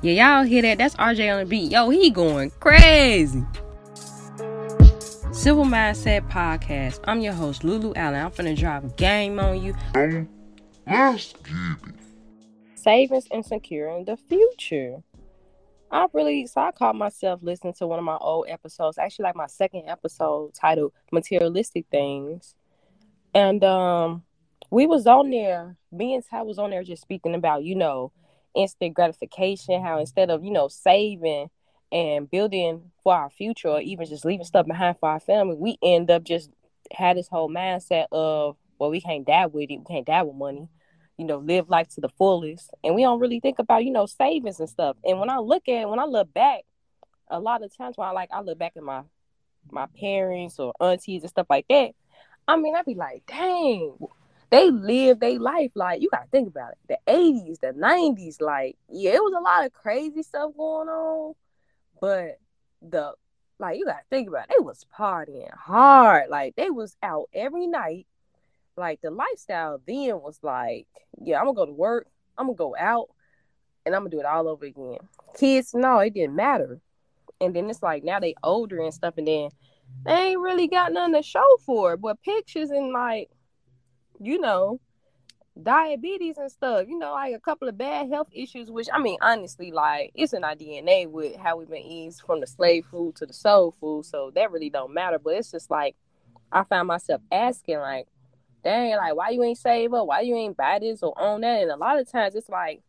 Yeah, y'all hear that? That's RJ on the beat. Yo, he going crazy. Civil Mindset Podcast. I'm your host, Lulu Allen. I'm finna drop a game on you. Let's get it. Savings and securing the future. I really so I caught myself listening to one of my old episodes, actually like my second episode titled Materialistic Things. And um we was on there, me and Ty was on there just speaking about, you know, instant gratification, how instead of, you know, saving and building for our future or even just leaving stuff behind for our family, we end up just had this whole mindset of, well, we can't die with it, we can't die with money, you know, live life to the fullest. And we don't really think about, you know, savings and stuff. And when I look at when I look back, a lot of times when I like I look back at my my parents or aunties and stuff like that, I mean, I'd be like, dang, they live their life like you gotta think about it. The 80s, the 90s, like, yeah, it was a lot of crazy stuff going on, but the like you gotta think about it, they was partying hard. Like they was out every night. Like the lifestyle then was like, yeah, I'm gonna go to work, I'm gonna go out, and I'm gonna do it all over again. Kids, no, it didn't matter. And then it's like now they older and stuff, and then they ain't really got nothing to show for it, but pictures and like you know, diabetes and stuff, you know, like a couple of bad health issues, which I mean, honestly, like it's in our DNA with how we've been eased from the slave food to the soul food. So that really don't matter. But it's just like I found myself asking, like, dang, like why you ain't save up? Why you ain't buy this or own that? And a lot of times it's like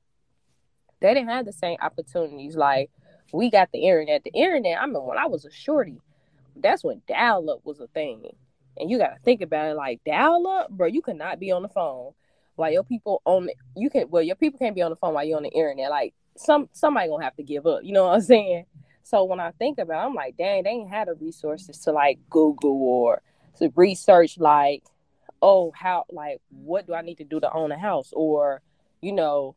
they didn't have the same opportunities. Like we got the internet. The internet, I mean, when I was a shorty, that's when dial up was a thing. And you gotta think about it like dial up, bro. You cannot be on the phone while your people on the, you can well your people can't be on the phone while you're on the internet. Like some somebody gonna have to give up. You know what I'm saying? So when I think about it, I'm like, dang, they ain't had the resources to like Google or to research like, oh, how like what do I need to do to own a house? Or, you know,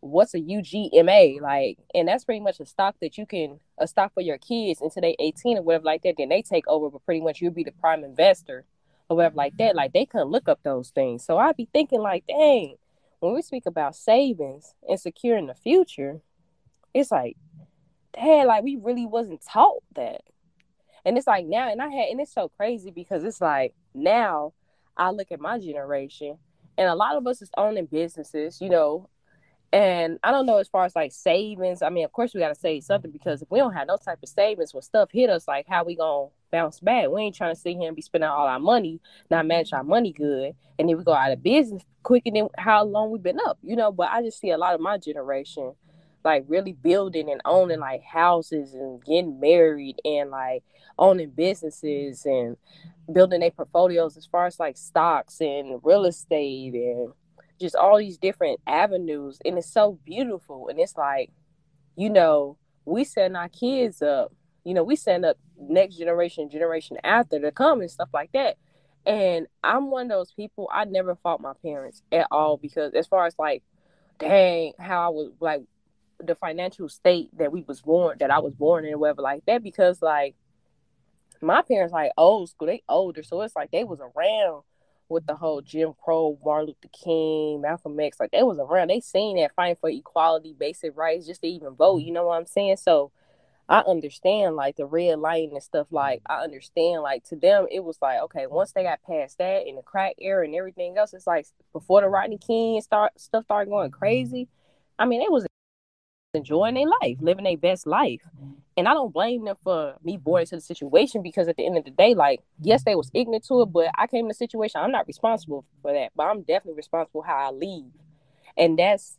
what's a UGMA like, and that's pretty much a stock that you can a stock for your kids until they 18 or whatever like that. Then they take over, but pretty much you'll be the prime investor or whatever like that. Like they couldn't look up those things, so I'd be thinking like, dang, when we speak about savings and securing the future, it's like, dang, like we really wasn't taught that. And it's like now, and I had, and it's so crazy because it's like now I look at my generation, and a lot of us is owning businesses, you know, and I don't know as far as like savings. I mean, of course we gotta save something because if we don't have no type of savings when stuff hit us, like how we gonna bounce back? We ain't trying to sit here and be spending all our money, not manage our money good, and then we go out of business quicker than how long we've been up, you know. But I just see a lot of my generation like really building and owning like houses and getting married and like owning businesses and building their portfolios as far as like stocks and real estate and just all these different avenues and it's so beautiful and it's like you know we setting our kids up you know we setting up next generation generation after to come and stuff like that. And i'm one of those people i never fought my parents at all because as far as like dang how i was like the financial state that we was born that i was born in whatever like that because like my parents like old school they older so it's like they was around with the whole Jim Crow, Martin Luther King, Malcolm X, like they was around. They seen that fighting for equality, basic rights, just to even vote. You know what I'm saying? So I understand like the red light and stuff. Like I understand like to them it was like okay once they got past that and the crack era and everything else, it's like before the Rodney King start stuff started going crazy. I mean it was enjoying their life, living their best life. And I don't blame them for me born into the situation because at the end of the day, like, yes, they was ignorant to it, but I came in the situation. I'm not responsible for that, but I'm definitely responsible how I leave. And that's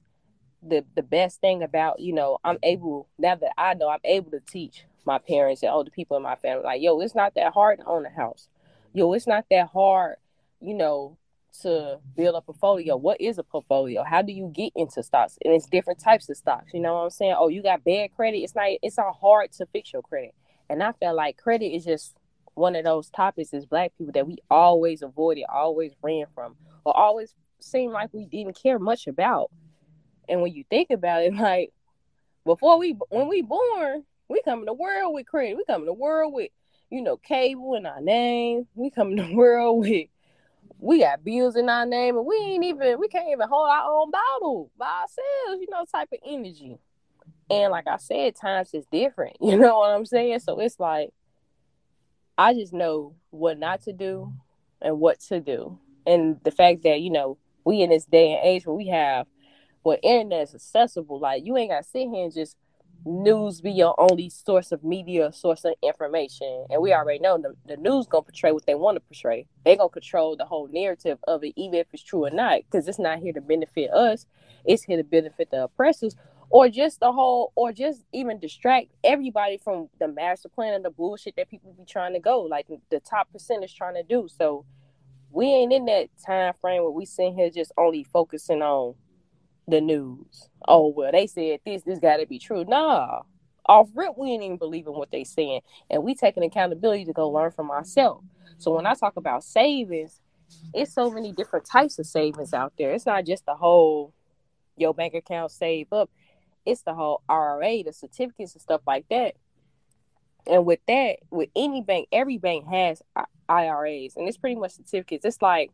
the the best thing about, you know, I'm able now that I know I'm able to teach my parents and older people in my family, like, yo, it's not that hard to own a house. Yo, it's not that hard, you know, to build a portfolio. What is a portfolio? How do you get into stocks? And it's different types of stocks. You know what I'm saying? Oh, you got bad credit. It's not it's not hard to fix your credit. And I feel like credit is just one of those topics as black people that we always avoided, always ran from, or always seemed like we didn't care much about. And when you think about it, like before we when we born, we come in the world with credit. We come in the world with, you know, cable in our name. We come in the world with we got bills in our name and we ain't even we can't even hold our own bottle by ourselves, you know, type of energy. And like I said, times is different. You know what I'm saying? So it's like I just know what not to do and what to do. And the fact that, you know, we in this day and age where we have what internet is accessible, like you ain't gotta sit here and just news be your only source of media, source of information. And we already know the, the news gonna portray what they want to portray. They gonna control the whole narrative of it, even if it's true or not, because it's not here to benefit us. It's here to benefit the oppressors, or just the whole, or just even distract everybody from the master plan and the bullshit that people be trying to go, like the top percent is trying to do. So we ain't in that time frame where we sitting here just only focusing on the news. Oh well, they said this. This got to be true. Nah, off rip, we ain't even believing what they saying, and we taking accountability to go learn from ourselves. So when I talk about savings, it's so many different types of savings out there. It's not just the whole your bank account save up. It's the whole IRA, the certificates and stuff like that. And with that, with any bank, every bank has IRAs, and it's pretty much certificates. It's like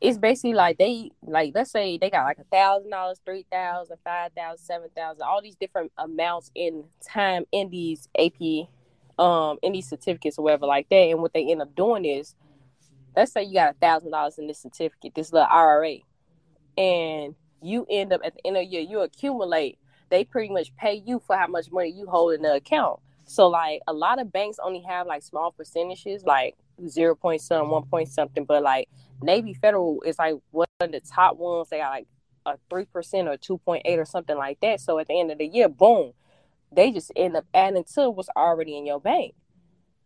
it's basically like they like let's say they got like a thousand dollars, three thousand, five thousand, seven thousand, all these different amounts in time in these AP um in these certificates or whatever like that. And what they end up doing is let's say you got a thousand dollars in this certificate, this little IRA, and you end up at the end of the year, you accumulate, they pretty much pay you for how much money you hold in the account. So like a lot of banks only have like small percentages, like zero point some, one point something, but like Navy Federal is like one of the top ones. They got like a three percent or two point eight or something like that. So at the end of the year, boom, they just end up adding to what's already in your bank.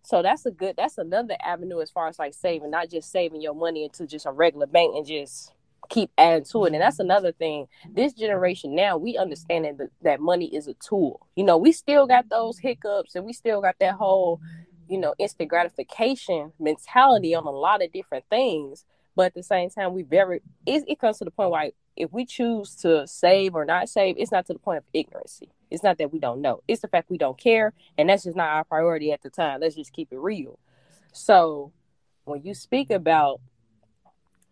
So that's a good that's another avenue as far as like saving, not just saving your money into just a regular bank and just keep adding to it. And that's another thing. This generation now, we understand that, that money is a tool. You know, we still got those hiccups and we still got that whole, you know, instant gratification mentality on a lot of different things. But at the same time, we very it, it comes to the point where if we choose to save or not save, it's not to the point of ignorancy. It's not that we don't know. It's the fact we don't care, and that's just not our priority at the time. Let's just keep it real. So when you speak about,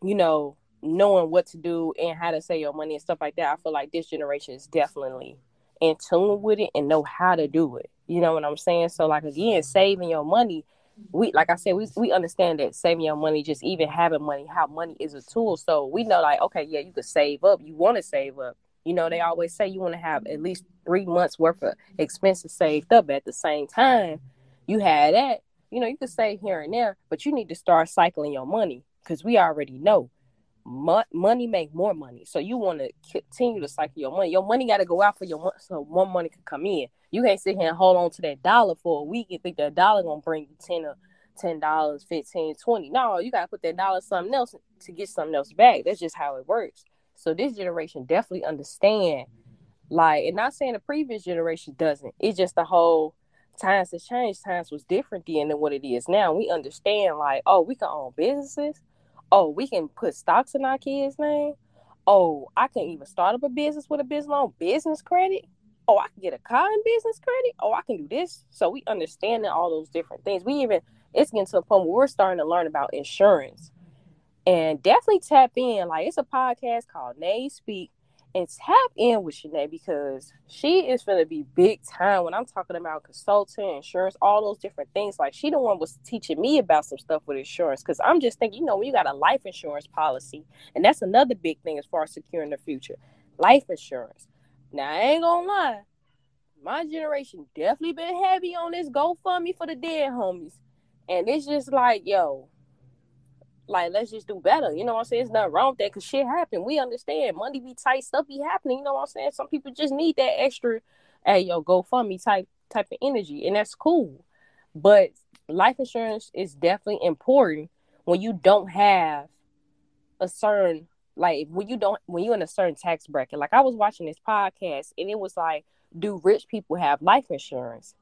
you know, knowing what to do and how to save your money and stuff like that, I feel like this generation is definitely in tune with it and know how to do it. You know what I'm saying? So like again, saving your money we like I said, we we understand that saving your money, just even having money, how money is a tool. So we know like, okay, yeah, you could save up. You want to save up. You know, they always say you want to have at least three months worth of expenses saved up. At the same time, you had that. You know, you could save here and there, but you need to start cycling your money because we already know mo- money make more money. So you want to continue to cycle your money. Your money got to go out for your money so more money can come in. You can't sit here and hold on to that dollar for a week and think that dollar gonna bring you ten or ten dollars, fifteen, twenty. No, you gotta put that dollar something else to get something else back. That's just how it works. So this generation definitely understand. Like, and not saying the previous generation doesn't. It's just the whole times has changed. Times was different then than what it is now. We understand like, oh, we can own businesses. Oh, we can put stocks in our kids' name. Oh, I can even start up a business with a business loan, business credit oh, I can get a car in business credit. Oh, I can do this. So we understanding all those different things. We even it's getting to a point where we're starting to learn about insurance. And definitely tap in. Like it's a podcast called Nay Speak. And tap in with Shanae because she is gonna be big time when I'm talking about consulting, insurance, all those different things. Like she the one was teaching me about some stuff with insurance. Cause I'm just thinking, you know, when you got a life insurance policy, and that's another big thing as far as securing the future. Life insurance now I ain't gonna lie, my generation definitely been heavy on this GoFundMe for the dead homies, and it's just like, yo, like let's just do better. You know what I'm saying? It's nothing wrong with that because shit happen. We understand money be tight, stuff be happening. You know what I'm saying? Some people just need that extra, hey yo, GoFundMe type type of energy, and that's cool. But life insurance is definitely important when you don't have a certain like when you don't when you're in a certain tax bracket like i was watching this podcast and it was like do rich people have life insurance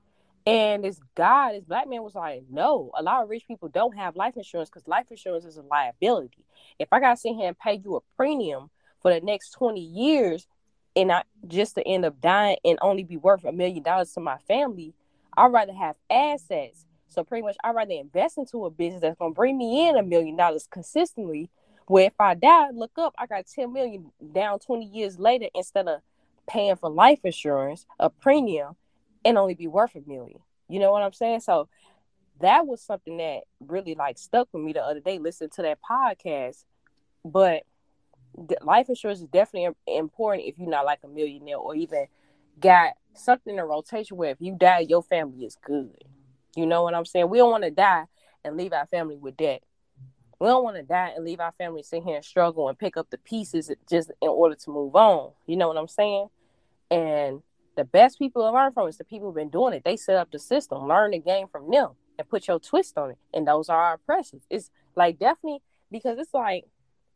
and this guy this black man was like no a lot of rich people don't have life insurance because life insurance is a liability. If i gotta sit here and pay you a premium for the next 20 years and i just to end up dying and only be worth a million dollars to my family i'd rather have assets. So pretty much i'd rather invest into a business that's gonna bring me in a million dollars consistently where if I die, look up, I got 10 million down 20 years later instead of paying for life insurance, a premium, and only be worth a million. You know what I'm saying? So that was something that really like stuck with me the other day, listening to that podcast. But life insurance is definitely important if you're not like a millionaire or even got something in rotation where if you die, your family is good. You know what I'm saying? We don't want to die and leave our family with debt. We don't want to die and leave our family sit here and struggle and pick up the pieces just in order to move on. You know what I'm saying? And the best people to learn from is the people who've been doing it. They set up the system, learn the game from them, and put your twist on it. And those are our oppressors. It's like definitely because it's like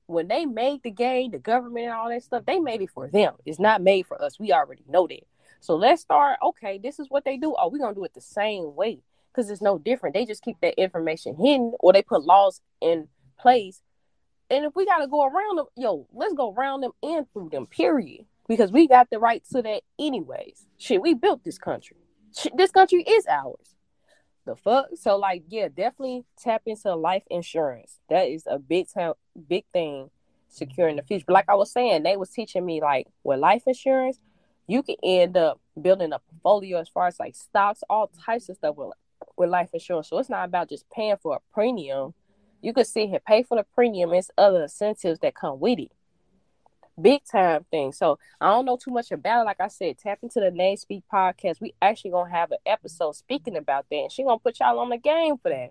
when they made the game, the government and all that stuff, they made it for them. It's not made for us. We already know that. So let's start. Okay, this is what they do. Oh, we're gonna do it the same way because it's no different. They just keep that information hidden or they put laws in place. And if we gotta go around them, yo, let's go around them and through them. Period. Because we got the right to that anyways. Shit, we built this country. Shit, this country is ours. The fuck? So like, yeah, definitely tap into life insurance. That is a big time, big thing securing the future. But like I was saying, they was teaching me like with life insurance, you can end up building a portfolio as far as like stocks, all types of stuff with with life insurance. So it's not about just paying for a premium. You could sit here, pay for the premium, it's other incentives that come with it. Big time thing. So I don't know too much about it. Like I said, tap into the Name Speak podcast. We actually gonna have an episode speaking about that, and she gonna put y'all on the game for that.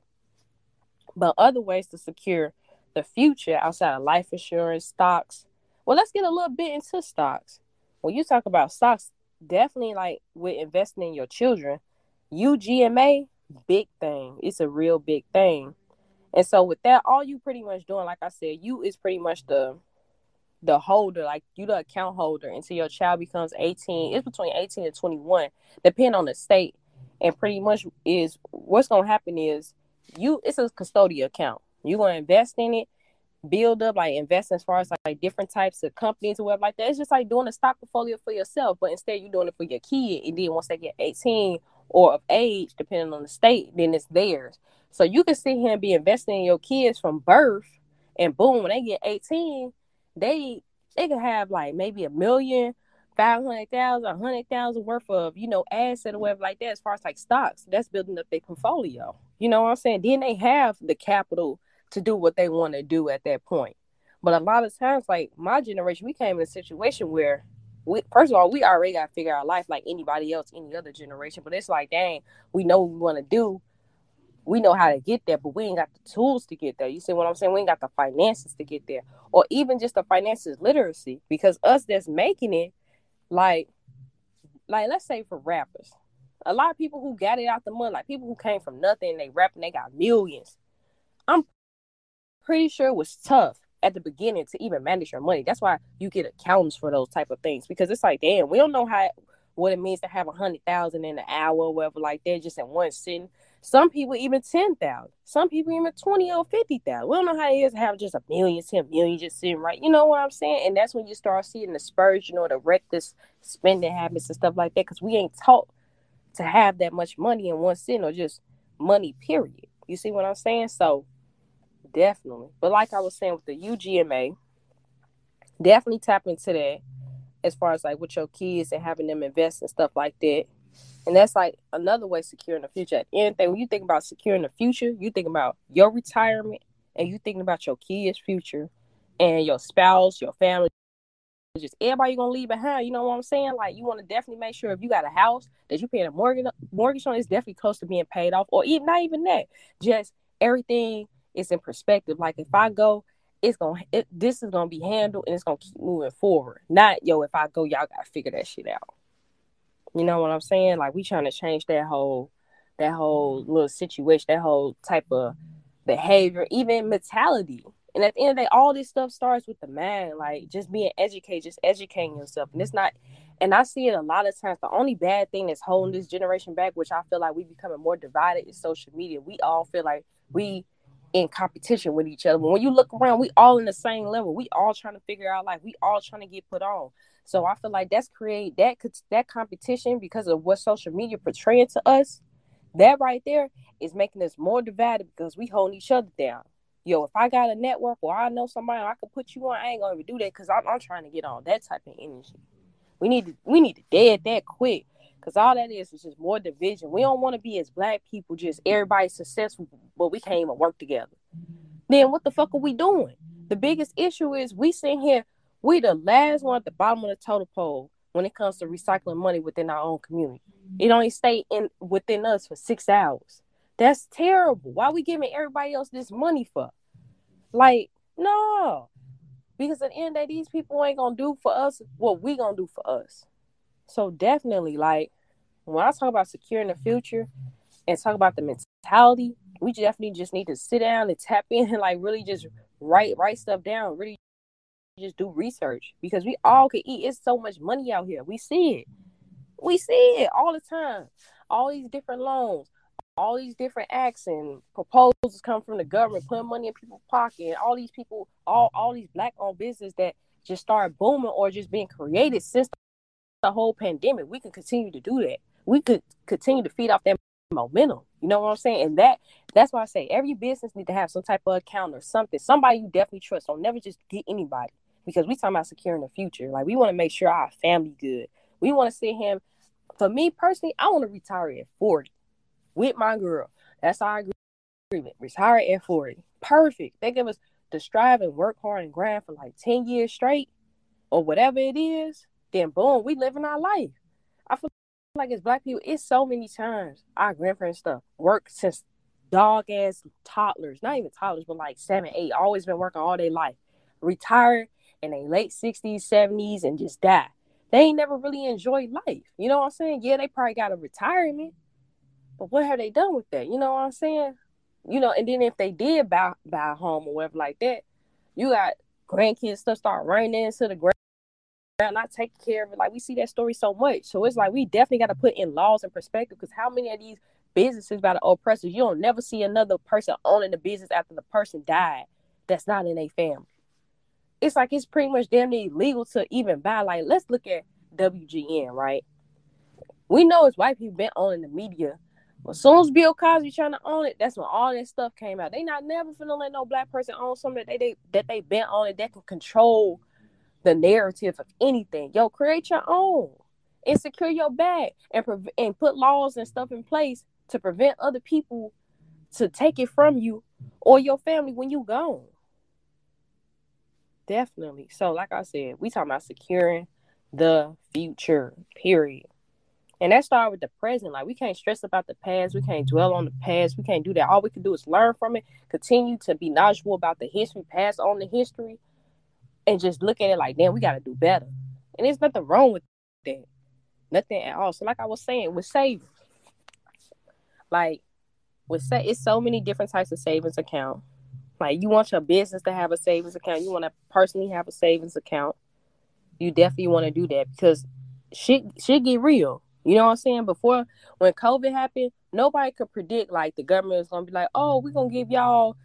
But other ways to secure the future outside of life insurance, stocks. Well, let's get a little bit into stocks. When you talk about stocks, definitely like with investing in your children, UGMA big thing. It's a real big thing. And so with that, all you pretty much doing, like I said, you is pretty much the the holder, like you the account holder until your child becomes 18. It's between 18 and 21, depending on the state. And pretty much is what's gonna happen is you it's a custodial account. You're gonna invest in it, build up, like invest as far as like different types of companies or whatever like that. It's just like doing a stock portfolio for yourself, but instead you're doing it for your kid. And then once they get 18 or of age, depending on the state, then it's theirs. So you can here and be investing in your kids from birth, and boom, when they get 18, they they could have like maybe a million, five hundred thousand, a hundred thousand worth of, you know, asset or whatever like that, as far as like stocks. That's building up their portfolio. You know what I'm saying? Then they have the capital to do what they want to do at that point. But a lot of times, like my generation, we came in a situation where we first of all, we already got to figure out life like anybody else, any other generation. But it's like, dang, we know what we want to do. We know how to get there, but we ain't got the tools to get there. You see what I'm saying? We ain't got the finances to get there, or even just the finances literacy. Because us that's making it, like, like let's say for rappers, a lot of people who got it out the mud, like people who came from nothing, they rapping, they got millions. I'm pretty sure it was tough at the beginning to even manage your money. That's why you get accountants for those type of things because it's like, damn, we don't know how what it means to have a hundred thousand in an hour or whatever like that, just in one sitting. Some people even ten thousand. Some people even twenty or fifty thousand. We don't know how it is to have just a million, ten million just sitting right. You know what I'm saying? And that's when you start seeing the spurge, you know, the reckless spending habits and stuff like that. Because we ain't taught to have that much money in one sitting or just money. Period. You see what I'm saying? So definitely. But like I was saying with the UGMA, definitely tap into that as far as like with your kids and having them invest and stuff like that. And that's like another way securing the future. At anything, when you think about securing the future, you think about your retirement and you thinking about your kids' future and your spouse, your family, just everybody you're gonna leave behind. You know what I'm saying? Like you want to definitely make sure if you got a house that you paying a mortgage mortgage on, it's definitely close to being paid off, or even not even that. Just everything it's in perspective. Like if I go, it's gonna it, this is gonna be handled and it's gonna keep moving forward. Not yo, if I go, y'all gotta figure that shit out. You know what I'm saying? Like we trying to change that whole that whole little situation, that whole type of behavior, even mentality. And at the end of the day, all this stuff starts with the man, like just being educated, just educating yourself. And it's not and I see it a lot of times. The only bad thing that's holding this generation back, which I feel like we becoming more divided, is social media. We all feel like we in competition with each other. When you look around, we all in the same level. We all trying to figure out life. We all trying to get put on. So I feel like that's create that that competition because of what social media portraying to us. That right there is making us more divided because we hold each other down. Yo, if I got a network or I know somebody I could put you on, I ain't gonna even do that because I'm, I'm trying to get on that type of energy. We need to we need to dead that quick. Cause all that is is just more division. We don't want to be as black people, just everybody successful, but we can't even work together. Then what the fuck are we doing? The biggest issue is we sit here, we the last one at the bottom of the total pole when it comes to recycling money within our own community. It only stay in within us for six hours. That's terrible. Why we giving everybody else this money for? Like, no. Because at the end of the day, these people ain't gonna do for us what we gonna do for us. So definitely, like when I talk about securing the future and talk about the mentality, we definitely just need to sit down and tap in and like really just write write stuff down, really just do research because we all could eat. It's so much money out here. We see it. We see it all the time. All these different loans, all these different acts and proposals come from the government, putting money in people's pocket, and all these people, all all these black owned businesses that just start booming or just being created since the whole pandemic. We can continue to do that. We could continue to feed off that momentum. You know what I'm saying? And that that's why I say every business need to have some type of account or something. Somebody you definitely trust. Don't never just get anybody because we talking about securing the future. Like we want to make sure our family good. We want to see him. For me personally, I want to retire at 40 with my girl. That's our agreement. Retire at 40. Perfect. They give us to strive and work hard and grind for like 10 years straight or whatever it is. Then boom, we living our life. I feel like as black people, it's so many times our grandparents stuff work since dog ass toddlers, not even toddlers, but like seven, eight, always been working all their life. Retired in their late 60s, 70s, and just die. They ain't never really enjoyed life. You know what I'm saying? Yeah, they probably got a retirement, but what have they done with that? You know what I'm saying? You know, and then if they did buy buy a home or whatever like that, you got grandkids stuff start running into the ground, not taking care of it. Like we see that story so much. So it's like we definitely got to put in laws and perspective because how many of these businesses by the oppressors, you don't never see another person owning the business after the person died that's not in a family it's like it's pretty much damn near illegal to even buy. Like, let's look at WGN, right? We know it's white people been owning the media. But as soon as Bill Cosby trying to own it, that's when all that stuff came out. They not never finna let no black person own something that they, they that they been on it that can control the narrative of anything. Yo, create your own and secure your bag and pre- and put laws and stuff in place to prevent other people to take it from you or your family when you gone. Definitely. So, like I said, we talking about securing the future, period. And that started with the present. Like we can't stress about the past. We can't dwell on the past. We can't do that. All we can do is learn from it, continue to be knowledgeable about the history, pass on the history, and just look at it like, damn, we gotta do better. And there's nothing wrong with that. Nothing at all. So, like I was saying, with savings, like with say it's so many different types of savings account. Like you want your business to have a savings account, you want to personally have a savings account. You definitely want to do that because shit shit get real. You know what I'm saying? Before when COVID happened, nobody could predict like the government was gonna be like, oh, we're gonna give y'all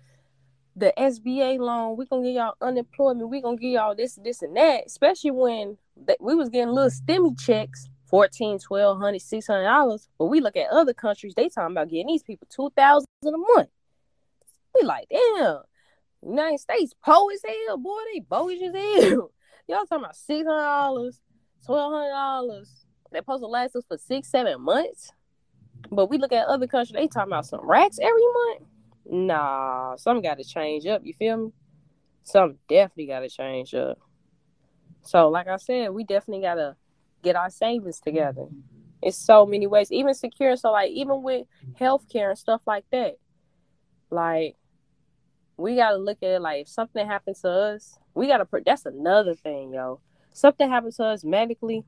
the SBA loan, we're gonna give y'all unemployment, we're gonna give y'all this, this, and that. Especially when we was getting little stimmy checks, 14, 1200, 600 dollars. But we look at other countries, they talking about getting these people two thousand a month. We like, damn, United States poor as hell, boy. They bogus as hell. Y'all talking about six hundred dollars, twelve hundred dollars. They supposed to last us for six, seven months. But we look at other countries, they talking about some racks every month. Nah, some got to change up. You feel me? Some definitely got to change up. So, like I said, we definitely got to get our savings together. It's so many ways, even secure. So, like, even with healthcare and stuff like that, like we gotta look at it like if something happens to us, we gotta. That's another thing, yo. Something happens to us medically,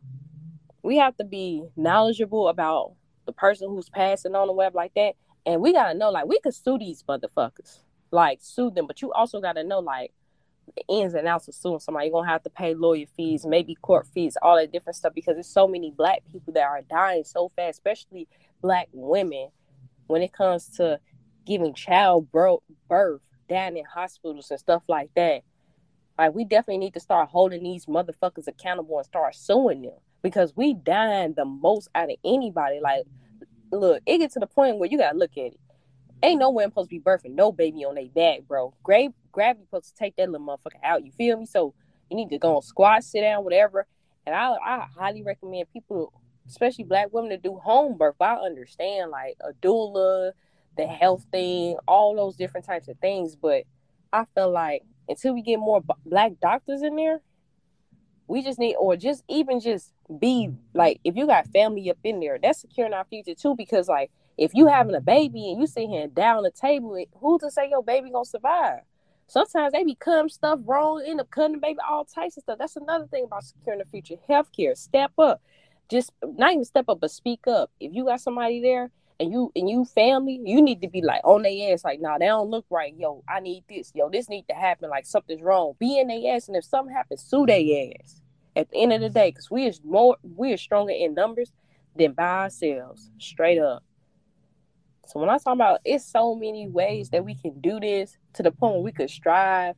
we have to be knowledgeable about the person who's passing on the web like that, and we gotta know like we could sue these motherfuckers, like sue them, but you also gotta know like the ins and outs of suing somebody. You're gonna have to pay lawyer fees, maybe court fees, all that different stuff because there's so many black people that are dying so fast, especially black women, when it comes to giving child birth down in hospitals and stuff like that. Like we definitely need to start holding these motherfuckers accountable and start suing them because we dying the most out of anybody. Like, look, it gets to the point where you gotta look at it. Ain't no one supposed to be birthing no baby on their back, bro. gravity supposed to take that little motherfucker out. You feel me? So you need to go on squat, sit down, whatever, And I, I highly recommend people, especially black women, to do home birth. I understand like a doula, the health thing, all those different types of things. But I feel like until we get more b- black doctors in there, we just need, or just even just be like, if you got family up in there, that's securing our future too. Because like, if you having a baby and you sit here down the table, who to say your baby gonna survive? Sometimes they become stuff wrong, end up cutting the baby, all types of stuff. That's another thing about securing the future. Healthcare, step up. Just not even step up, but speak up. If you got somebody there and you and you family, you need to be like on their ass, like, nah, they don't look right. Yo, I need this. Yo, this need to happen. Like something's wrong. Be in their ass, and if something happens, sue their ass. At the end of the day, because we is more we are stronger in numbers than by ourselves. Straight up. So when I talk about it's so many ways that we can do this to the point where we could strive.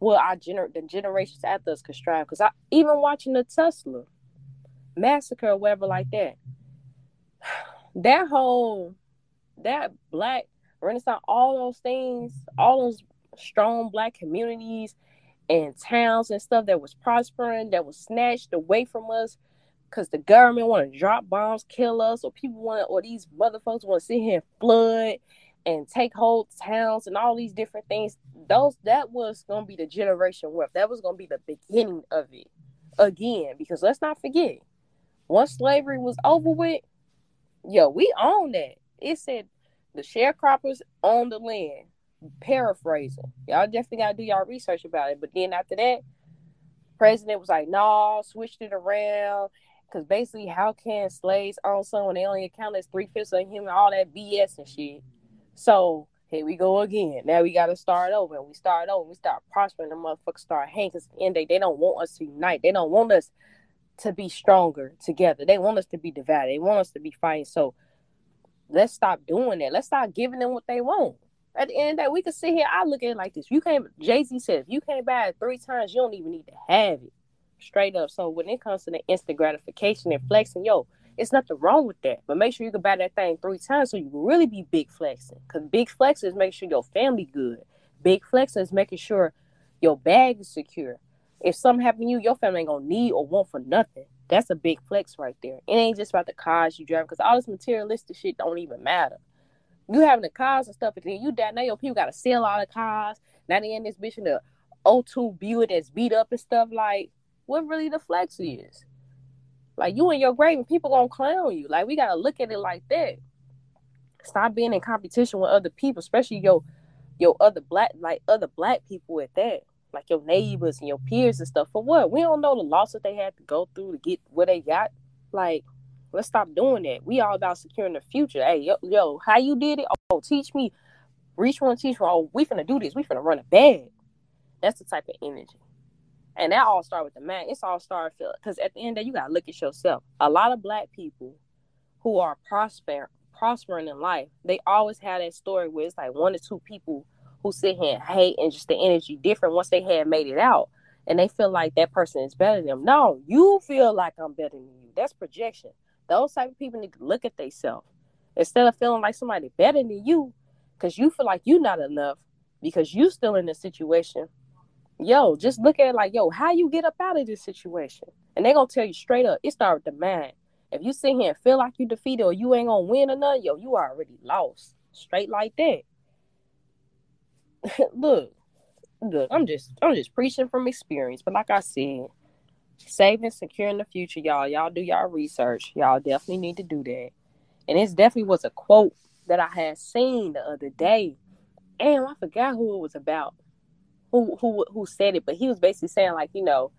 Well, our gener- the generations after us could strive. Because I even watching the Tulsa massacre or whatever like that. That whole that black renaissance, all those things, all those strong black communities and towns and stuff that was prospering, that was snatched away from us because the government want to drop bombs, kill us, or people want, or these motherfuckers want to sit here and flood and take whole towns and all these different things. Those that was gonna be the generation wealth. That was gonna be the beginning of it again. Because let's not forget, once slavery was over with, yo, we own that. It said the sharecroppers own the land. Paraphrasing, y'all definitely gotta do y'all research about it. But then after that, president was like, "No, nah, switched it around." Because basically, how can slaves own someone they only account as three fifths of human, all that BS and shit. So here we go again. Now we got to start over. And we start over. We start prospering. The motherfuckers start hanging. Because the end day, they don't want us to unite. They don't want us to be stronger together. They want us to be divided. They want us to be fighting. So let's stop doing that. Let's start giving them what they want. At the end of the day, we can sit here. I look at it like this. You can't. Jay Z said, if you can't buy it three times, you don't even need to have it. Straight up. So when it comes to the instant gratification and flexing, yo, it's nothing wrong with that. But make sure you can buy that thing three times so you can really be big flexing. Because big flexing is making sure your family good. Big flexing is making sure your bag is secure. If something happen to you, your family ain't gonna need or want for nothing. That's a big flex right there. It ain't just about the cars you drive because all this materialistic shit don't even matter. You having the cars and stuff, and then you die now your people gotta sell all the cars. Now they in this bitch in the O2 Buick that's beat up and stuff. Like, what really the flex is? Like you in your grave and people gonna clown you. Like we gotta look at it like that. Stop being in competition with other people, especially your your other black like other black people at that. Like your neighbors and your peers and stuff. For what? We don't know the loss that they had to go through to get what they got. Like, let's stop doing that. We all about securing the future. Hey, yo, yo, how you did it? Oh, teach me. Reach one, teach one. Oh, we finna do this. We finna run a bag. That's the type of energy. And that all start with the man. It's all start because at the end of the day, you gotta look at yourself. A lot of black people who are prosper prospering in life, they always have that story where it's like one or two people who sit here and hate and just the energy different once they had made it out. And they feel like that person is better than them. No, you feel like I'm better than you. That's projection. Those type of people need to look at themselves. Instead of feeling like somebody better than you, because you feel like you're not enough, because you still in the situation yo, just look at it like, yo, how you get up out of this situation? And they're gonna tell you straight up, it started with the mind. If you sit here and feel like you defeated or you ain't gonna win or nothing, yo, you already lost. Straight like that. look, look, I'm just I'm just preaching from experience. But like I said, saving, securing the future, y'all. Y'all do y'all research. Y'all definitely need to do that. And it definitely was a quote that I had seen the other day. And I forgot who it was about who who who said it, but he was basically saying like, you know,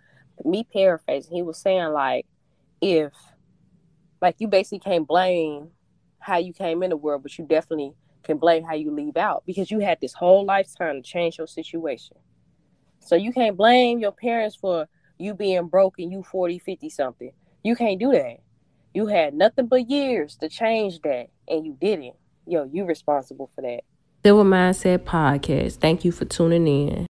me paraphrasing, he was saying like, if like you basically can't blame how you came in the world, but you definitely can blame how you leave out because you had this whole lifetime to change your situation. So you can't blame your parents for you being broke and you 40, 50 something. You can't do that. You had nothing but years to change that and you didn't. Yo, you responsible for that. Silver Mindset Podcast. Thank you for tuning in.